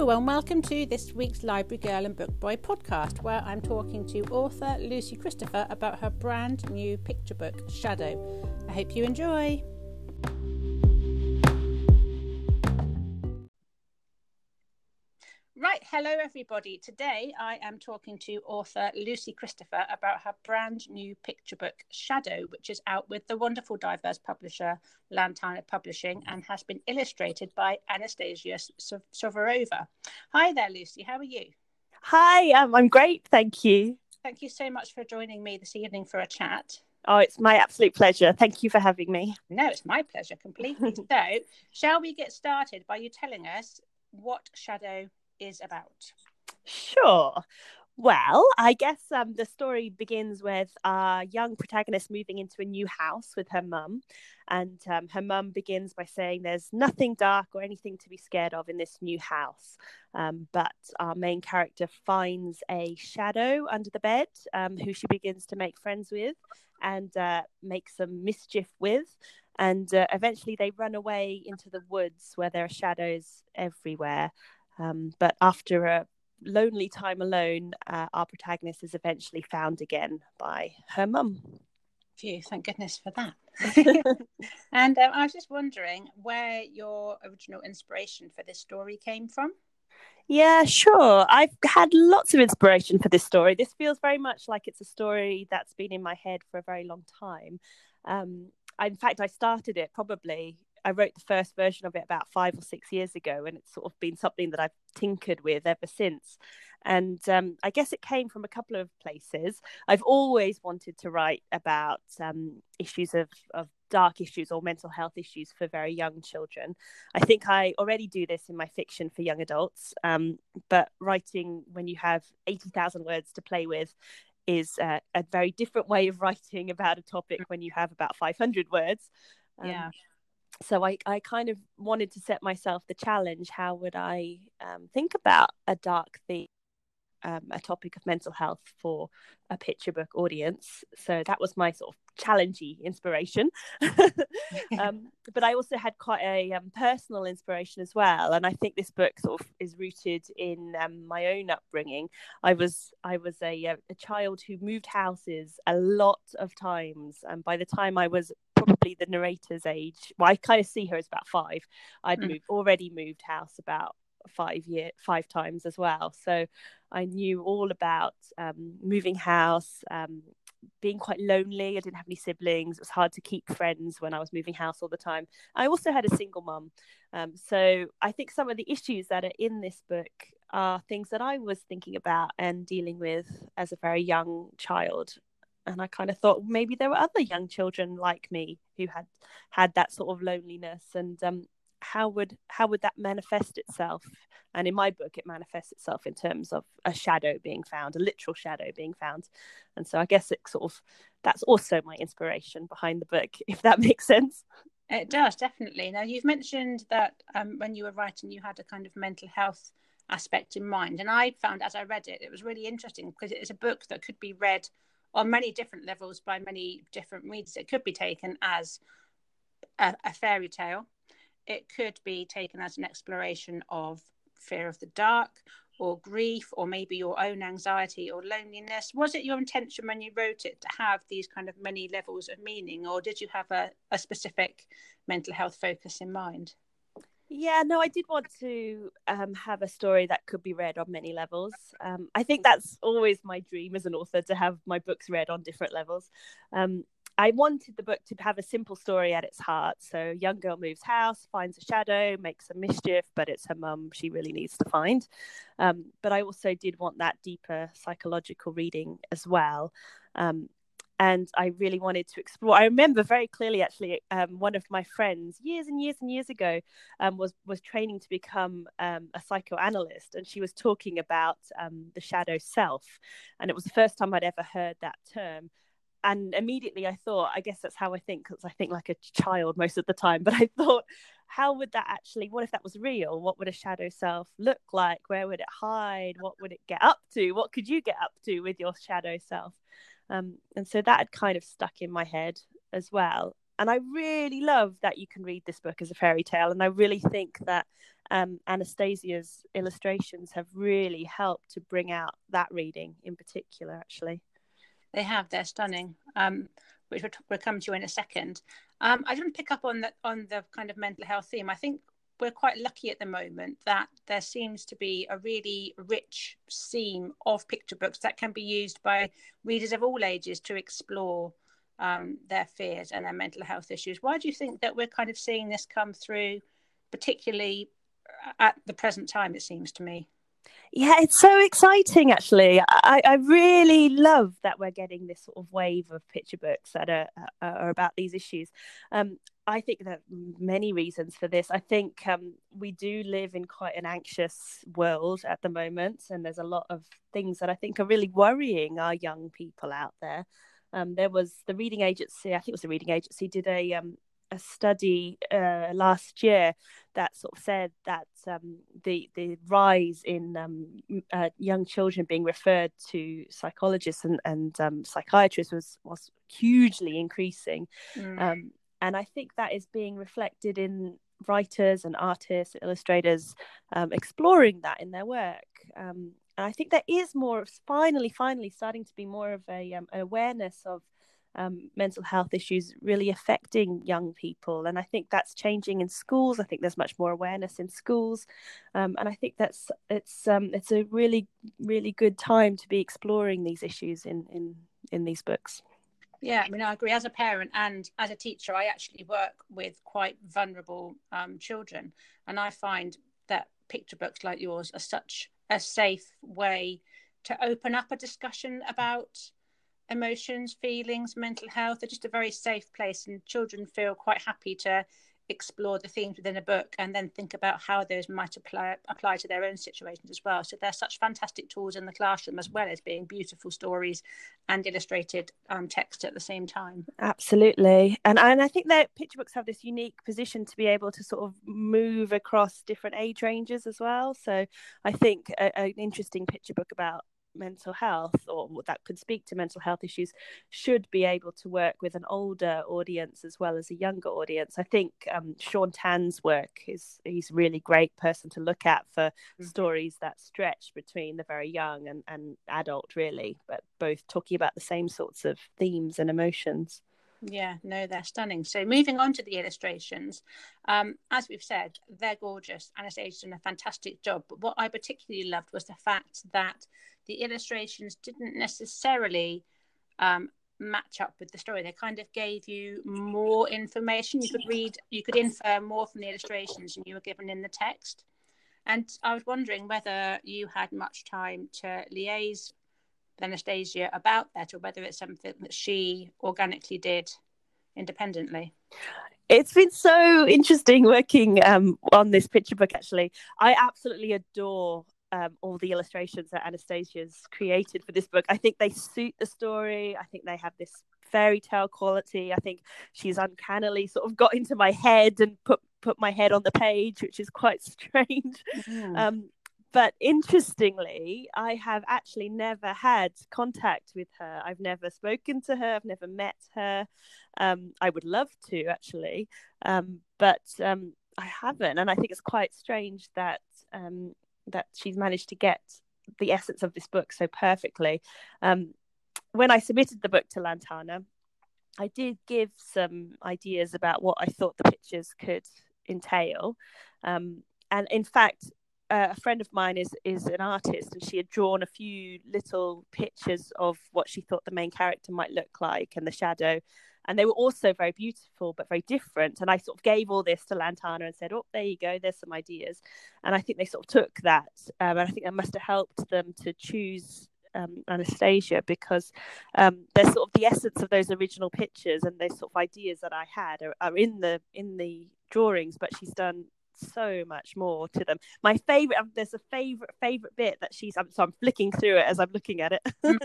And welcome to this week's Library Girl and Book Boy podcast, where I'm talking to author Lucy Christopher about her brand new picture book, Shadow. I hope you enjoy. Hello everybody. Today I am talking to author Lucy Christopher about her brand new picture book, Shadow, which is out with the wonderful diverse publisher Lantana Publishing and has been illustrated by Anastasia Suvorova. Hi there, Lucy. How are you? Hi, um, I'm great. Thank you. Thank you so much for joining me this evening for a chat. Oh, it's my absolute pleasure. Thank you for having me. No, it's my pleasure completely. so, shall we get started by you telling us what Shadow is about? Sure. Well, I guess um, the story begins with our young protagonist moving into a new house with her mum. And um, her mum begins by saying there's nothing dark or anything to be scared of in this new house. Um, but our main character finds a shadow under the bed um, who she begins to make friends with and uh, make some mischief with. And uh, eventually they run away into the woods where there are shadows everywhere. Um, but after a lonely time alone, uh, our protagonist is eventually found again by her mum. Phew, thank goodness for that. and um, I was just wondering where your original inspiration for this story came from. Yeah, sure. I've had lots of inspiration for this story. This feels very much like it's a story that's been in my head for a very long time. Um, in fact, I started it probably I wrote the first version of it about five or six years ago, and it's sort of been something that I've tinkered with ever since. And um, I guess it came from a couple of places. I've always wanted to write about um, issues of, of dark issues or mental health issues for very young children. I think I already do this in my fiction for young adults, um, but writing when you have 80,000 words to play with is uh, a very different way of writing about a topic when you have about 500 words. Um, yeah so I, I kind of wanted to set myself the challenge how would i um, think about a dark theme um, a topic of mental health for a picture book audience. So that was my sort of challengey inspiration. Um, but i also had quite a um, personal inspiration as well. And i think this book sort of is rooted in um, my own upbringing. I was i was a, a child who moved houses a lot of times. And by the time i was probably the narrator's age. Well, I kind of see her as about five. I'd mm. moved already moved house about five year five times as well. So I knew all about um, moving house, um, being quite lonely. I didn't have any siblings. It was hard to keep friends when I was moving house all the time. I also had a single mum. Um, so I think some of the issues that are in this book are things that I was thinking about and dealing with as a very young child and I kind of thought maybe there were other young children like me who had had that sort of loneliness. And um, how would how would that manifest itself? And in my book it manifests itself in terms of a shadow being found a literal shadow being found. And so i guess it sort of that's also my inspiration behind the book if that makes sense. It does definitely. Now you've mentioned that um, when you were writing you had a kind of mental health aspect in mind. And i found as i read it it was really interesting because it is a book that could be read on many different levels by many different readers. It could be taken as a, a fairy tale. It could be taken as an exploration of fear of the dark or grief or maybe your own anxiety or loneliness was it your intention when you wrote it to have these kind of many levels of meaning or did you have a, a specific mental health focus in mind yeah, no, I did want to um, have a story that could be read on many levels. Um, I think that's always my dream as an author to have my books read on different levels. Um, I wanted the book to have a simple story at its heart. So, young girl moves house, finds a shadow, makes some mischief, but it's her mum she really needs to find. Um, but I also did want that deeper psychological reading as well. Um, and I really wanted to explore. I remember very clearly, actually, um, one of my friends years and years and years ago um, was was training to become um, a psychoanalyst, and she was talking about um, the shadow self, and it was the first time I'd ever heard that term. And immediately I thought, I guess that's how I think, because I think like a child most of the time. But I thought, how would that actually? What if that was real? What would a shadow self look like? Where would it hide? What would it get up to? What could you get up to with your shadow self? Um, and so that had kind of stuck in my head as well. And I really love that you can read this book as a fairy tale. And I really think that um, Anastasia's illustrations have really helped to bring out that reading in particular, actually. They have, they're stunning, um, which we'll, come to in a second. Um, I didn't pick up on that on the kind of mental health theme. I think we're quite lucky at the moment that there seems to be a really rich seam of picture books that can be used by readers of all ages to explore um, their fears and their mental health issues. Why do you think that we're kind of seeing this come through, particularly at the present time, it seems to me. Yeah, it's so exciting actually. I, I really love that we're getting this sort of wave of picture books that are, are about these issues. Um, I think there are many reasons for this. I think um, we do live in quite an anxious world at the moment, and there's a lot of things that I think are really worrying our young people out there. Um, there was the reading agency, I think it was the reading agency, did a um, a study uh, last year that sort of said that um, the the rise in um, uh, young children being referred to psychologists and, and um, psychiatrists was was hugely increasing, mm. Um, and I think that is being reflected in writers and artists, illustrators um, exploring that in their work. Um, and I think there is more, of finally, finally starting to be more of a an awareness of um, mental health issues really affecting young people. And I think that's changing in schools. I think there's much more awareness in schools, um, and I think that's it's um, it's a really really good time to be exploring these issues in in in these books. Yeah, I mean, I agree. As a parent and as a teacher, I actually work with quite vulnerable um, children, and I find that picture books like yours are such a safe way to open up a discussion about emotions, feelings, mental health. They're just a very safe place, and children feel quite happy to explore the themes within a book and then think about how those might apply apply to their own situations as well. So they're such fantastic tools in the classroom as well as being beautiful stories and illustrated um, text at the same time. Absolutely, and and I think that picture books have this unique position to be able to sort of move across different age ranges as well. So I think a, an interesting picture book about mental health or that could speak to mental health issues should be able to work with an older audience as well as a younger audience. I think um, Shaun Tan's work is he's a really great person to look at for mm-hmm. stories that stretch between the very young and, and adult really, but both talking about the same sorts of themes and emotions. Yeah, no, they're stunning. So moving on to the illustrations, um, as we've said, they're gorgeous. Anastasia's done a fantastic job. But what I particularly loved was the fact that the illustrations didn't necessarily um, match up with the story. They kind of gave you more information. You could read, you could infer more from the illustrations than you were given in the text. And I was wondering whether you had much time to liaise with Anastasia about that, or whether it's something that she organically did independently. It's been so interesting working um, on this picture book. Actually, I absolutely adore um, all the illustrations that Anastasia's created for this book. I think they suit the story. I think they have this fairy tale quality. I think she's uncannily sort of got into my head and put put my head on the page, which is quite strange. Mm. Um, but interestingly, I have actually never had contact with her. I've never spoken to her. I've never met her. Um, I would love to actually, um, but um, I haven't. And I think it's quite strange that um, that she's managed to get the essence of this book so perfectly. Um, when I submitted the book to Lantana, I did give some ideas about what I thought the pictures could entail. Um, and in fact, uh, a friend of mine is is an artist, and she had drawn a few little pictures of what she thought the main character might look like and the shadow and they were also very beautiful but very different and i sort of gave all this to lantana and said oh there you go there's some ideas and i think they sort of took that um, and i think that must have helped them to choose um, Anastasia because um, they're sort of the essence of those original pictures and those sort of ideas that I had are, are in the in the drawings, but she's done so much more to them. My favorite, um, there's a favorite favorite bit that she's. so I'm flicking through it as I'm looking at it.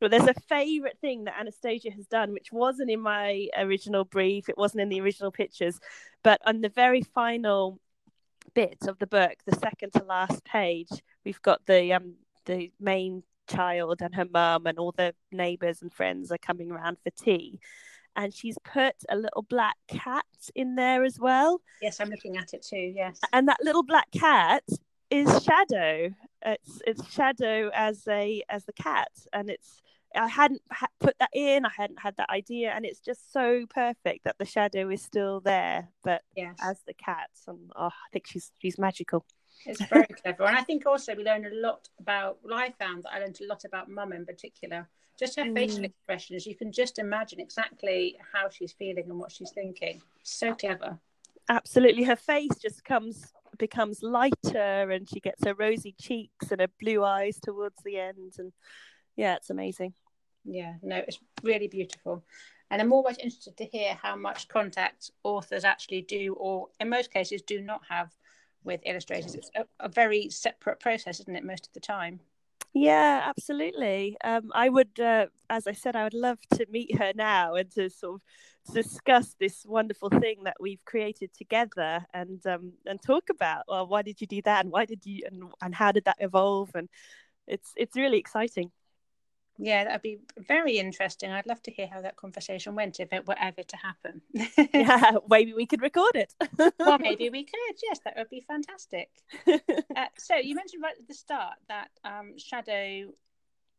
But there's a favorite thing that Anastasia has done, which wasn't in my original brief, it wasn't in the original pictures, but on the very final bit of the book, the second to last page, we've got the um the main child and her mum and all the neighbours and friends are coming around for tea. and she's put a little black cat in there as well. Yes, I'm looking at it too. Yes, and that little black cat is Shadow. It's it's Shadow as a as the cat, and it's I hadn't ha- put that in. I hadn't had that idea, and it's just so perfect that the shadow is still there, but yes. as the cat. And oh, I think she's she's magical. It's very clever, and I think also we learned a lot about. Well, I found that I learned a lot about Mum in particular. Just her mm. facial expressions, you can just imagine exactly how she's feeling and what she's thinking. So clever. Absolutely, her face just comes becomes lighter, and she gets her rosy cheeks and her blue eyes towards the end, and yeah, it's amazing. Yeah, no, it's really beautiful. And I'm always interested to hear how much contact authors actually do, or in most cases, do not have with illustrators. It's a, a very separate process, isn't it, most of the time? Yeah, absolutely. Um, I would, uh, as I said, I would love to meet her now and to sort of discuss this wonderful thing that we've created together and um, and talk about. Well, why did you do that, and why did you, and and how did that evolve? And it's it's really exciting. Yeah, that'd be very interesting. I'd love to hear how that conversation went if it were ever to happen. yeah, maybe we could record it. well, maybe we could. Yes, that would be fantastic. Uh, so you mentioned right at the start that um, Shadow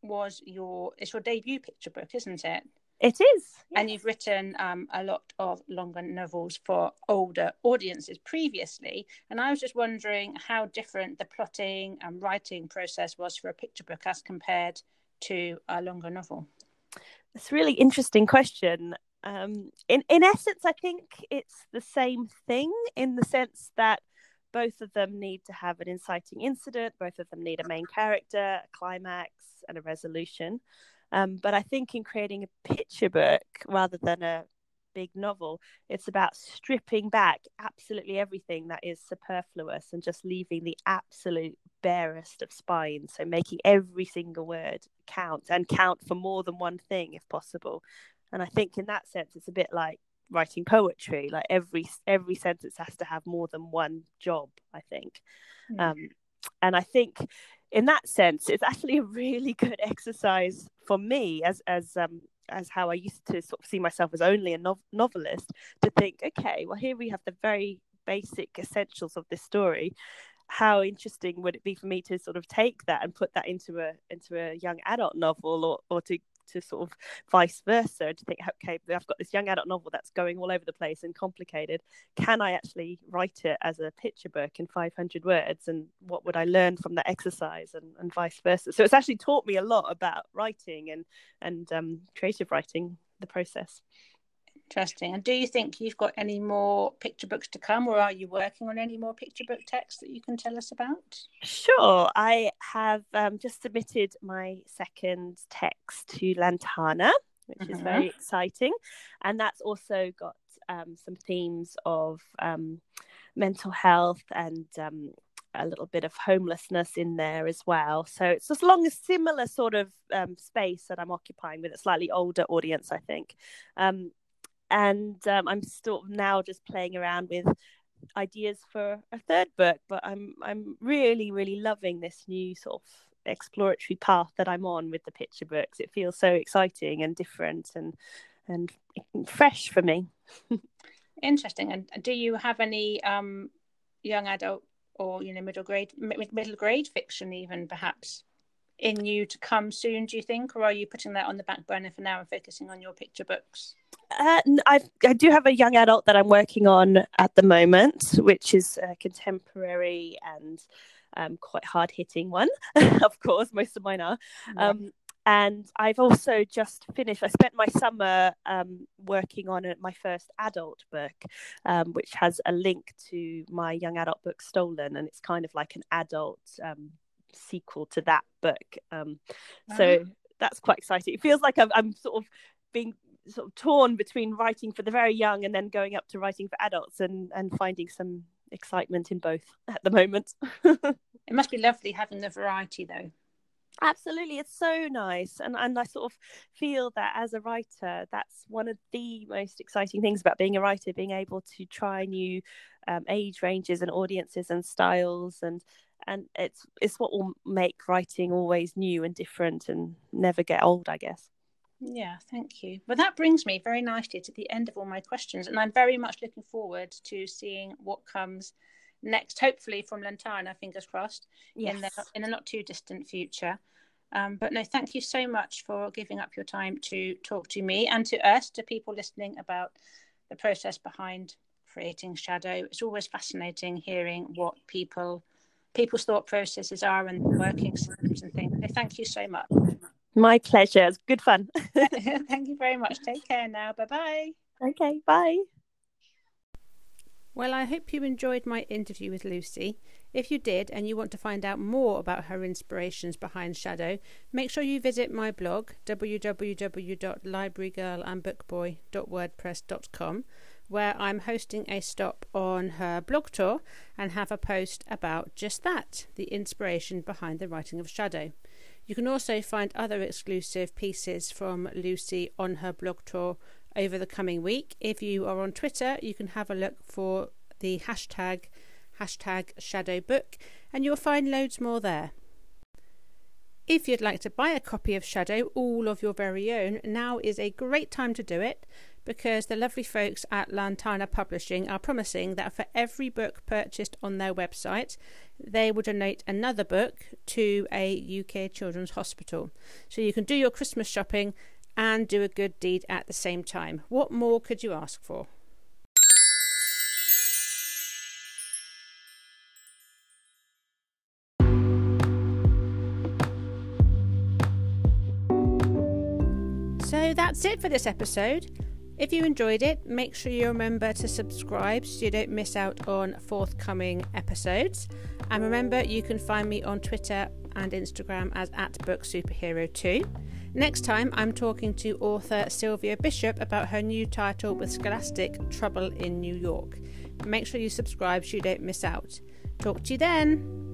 was your it's your debut picture book, isn't it? It is. Yes. And you've written um, a lot of longer novels for older audiences previously. And I was just wondering how different the plotting and writing process was for a picture book as compared to a longer novel? It's a really interesting question. Um, in in essence, I think it's the same thing in the sense that both of them need to have an inciting incident. Both of them need a main character, a climax, and a resolution. Um, but I think in creating a picture book rather than a big novel. It's about stripping back absolutely everything that is superfluous and just leaving the absolute barest of spine. So making every single word count and count for more than one thing if possible. And I think in that sense, it's a bit like writing poetry. Like every every sentence has to have more than one job. I think, mm. um, and I think in that sense, it's actually a really good exercise for me as as um, as how I used to sort of see myself as only a no- novelist to think, okay, well, here we have the very basic essentials of this story. How interesting would it be for me to sort of take that and put that into a into a young adult novel, or or to to sort of vice versa to think okay i've got this young adult novel that's going all over the place and complicated. Can i actually write it as a picture book in 500 words? And what would i learn from that exercise and, and vice versa? So it's actually taught me a lot about writing and and um, creative writing the process Interesting. And do you think you've got any more picture books to come, or are you working on any more picture book texts that you can tell us about? Sure. I have um, just submitted my second text to Lantana, which mm-hmm. is very exciting. And that's also got um, some themes of um, mental health and um, a little bit of homelessness in there as well. So it's just along a similar sort of um, space that I'm occupying with a slightly older audience, I think. Um, and um, I'm still now just playing around with ideas for a third book. But I'm I'm really really loving this new sort of exploratory path that I'm on with the picture books. It feels so exciting and different and and fresh for me. Interesting. And do you have any um, young adult or you know middle grade middle grade fiction even perhaps in you to come soon? Do you think, or are you putting that on the back burner for now and focusing on your picture books? Uh, I I do have a young adult that I'm working on at the moment, which is a contemporary and um, quite hard hitting one. of course, most of mine are. Yeah. Um, and I've also just finished. I spent my summer um, working on my first adult book, um, which has a link to my young adult book Stolen, and it's kind of like an adult um, sequel to that book. Um, so uh-huh. that's quite exciting. It feels like I'm, I'm sort of being sort of torn between writing for the very young and then going up to writing for adults and and finding some excitement in both at the moment. it must be lovely having the variety though. Absolutely, it's so nice, and and I sort of feel that as a writer, that's one of the most exciting things about being a writer, being able to try new um, age ranges and audiences and styles, and and it's it's what will make writing always new and different and never get old, I guess. Yeah, thank you. Well, that brings me very nicely to the end of all my questions, and I'm very much looking forward to seeing what comes next, hopefully from Lantana, fingers crossed, yes. in the in a not too distant future. Um, but no, thank you so much for giving up your time to talk to me and to us, to people listening about the process behind creating shadow. It's always fascinating hearing what people people's thought processes are and working systems and things. So thank you so much. My pleasure. It's good fun. thank you very much. Take care now. Bye bye. Okay, bye. Well, I hope you enjoyed my interview with Lucy. If you did and you want to find out more about her inspirations behind Shadow, make sure you visit my blog www.librarygirlandbookboy.wordpress.com where I'm hosting a stop on her blog tour and have a post about just that the inspiration behind the writing of Shadow. You can also find other exclusive pieces from Lucy on her blog tour over the coming week. If you are on Twitter, you can have a look for the hashtag hashtag shadow book and you'll find loads more there. If you'd like to buy a copy of Shadow, all of your very own, now is a great time to do it because the lovely folks at Lantana Publishing are promising that for every book purchased on their website, they will donate another book to a UK children's hospital. So you can do your Christmas shopping and do a good deed at the same time. What more could you ask for? So that's it for this episode. If you enjoyed it, make sure you remember to subscribe so you don't miss out on forthcoming episodes. And remember, you can find me on Twitter and Instagram as at Book Superhero 2. Next time, I'm talking to author Sylvia Bishop about her new title with Scholastic Trouble in New York. Make sure you subscribe so you don't miss out. Talk to you then.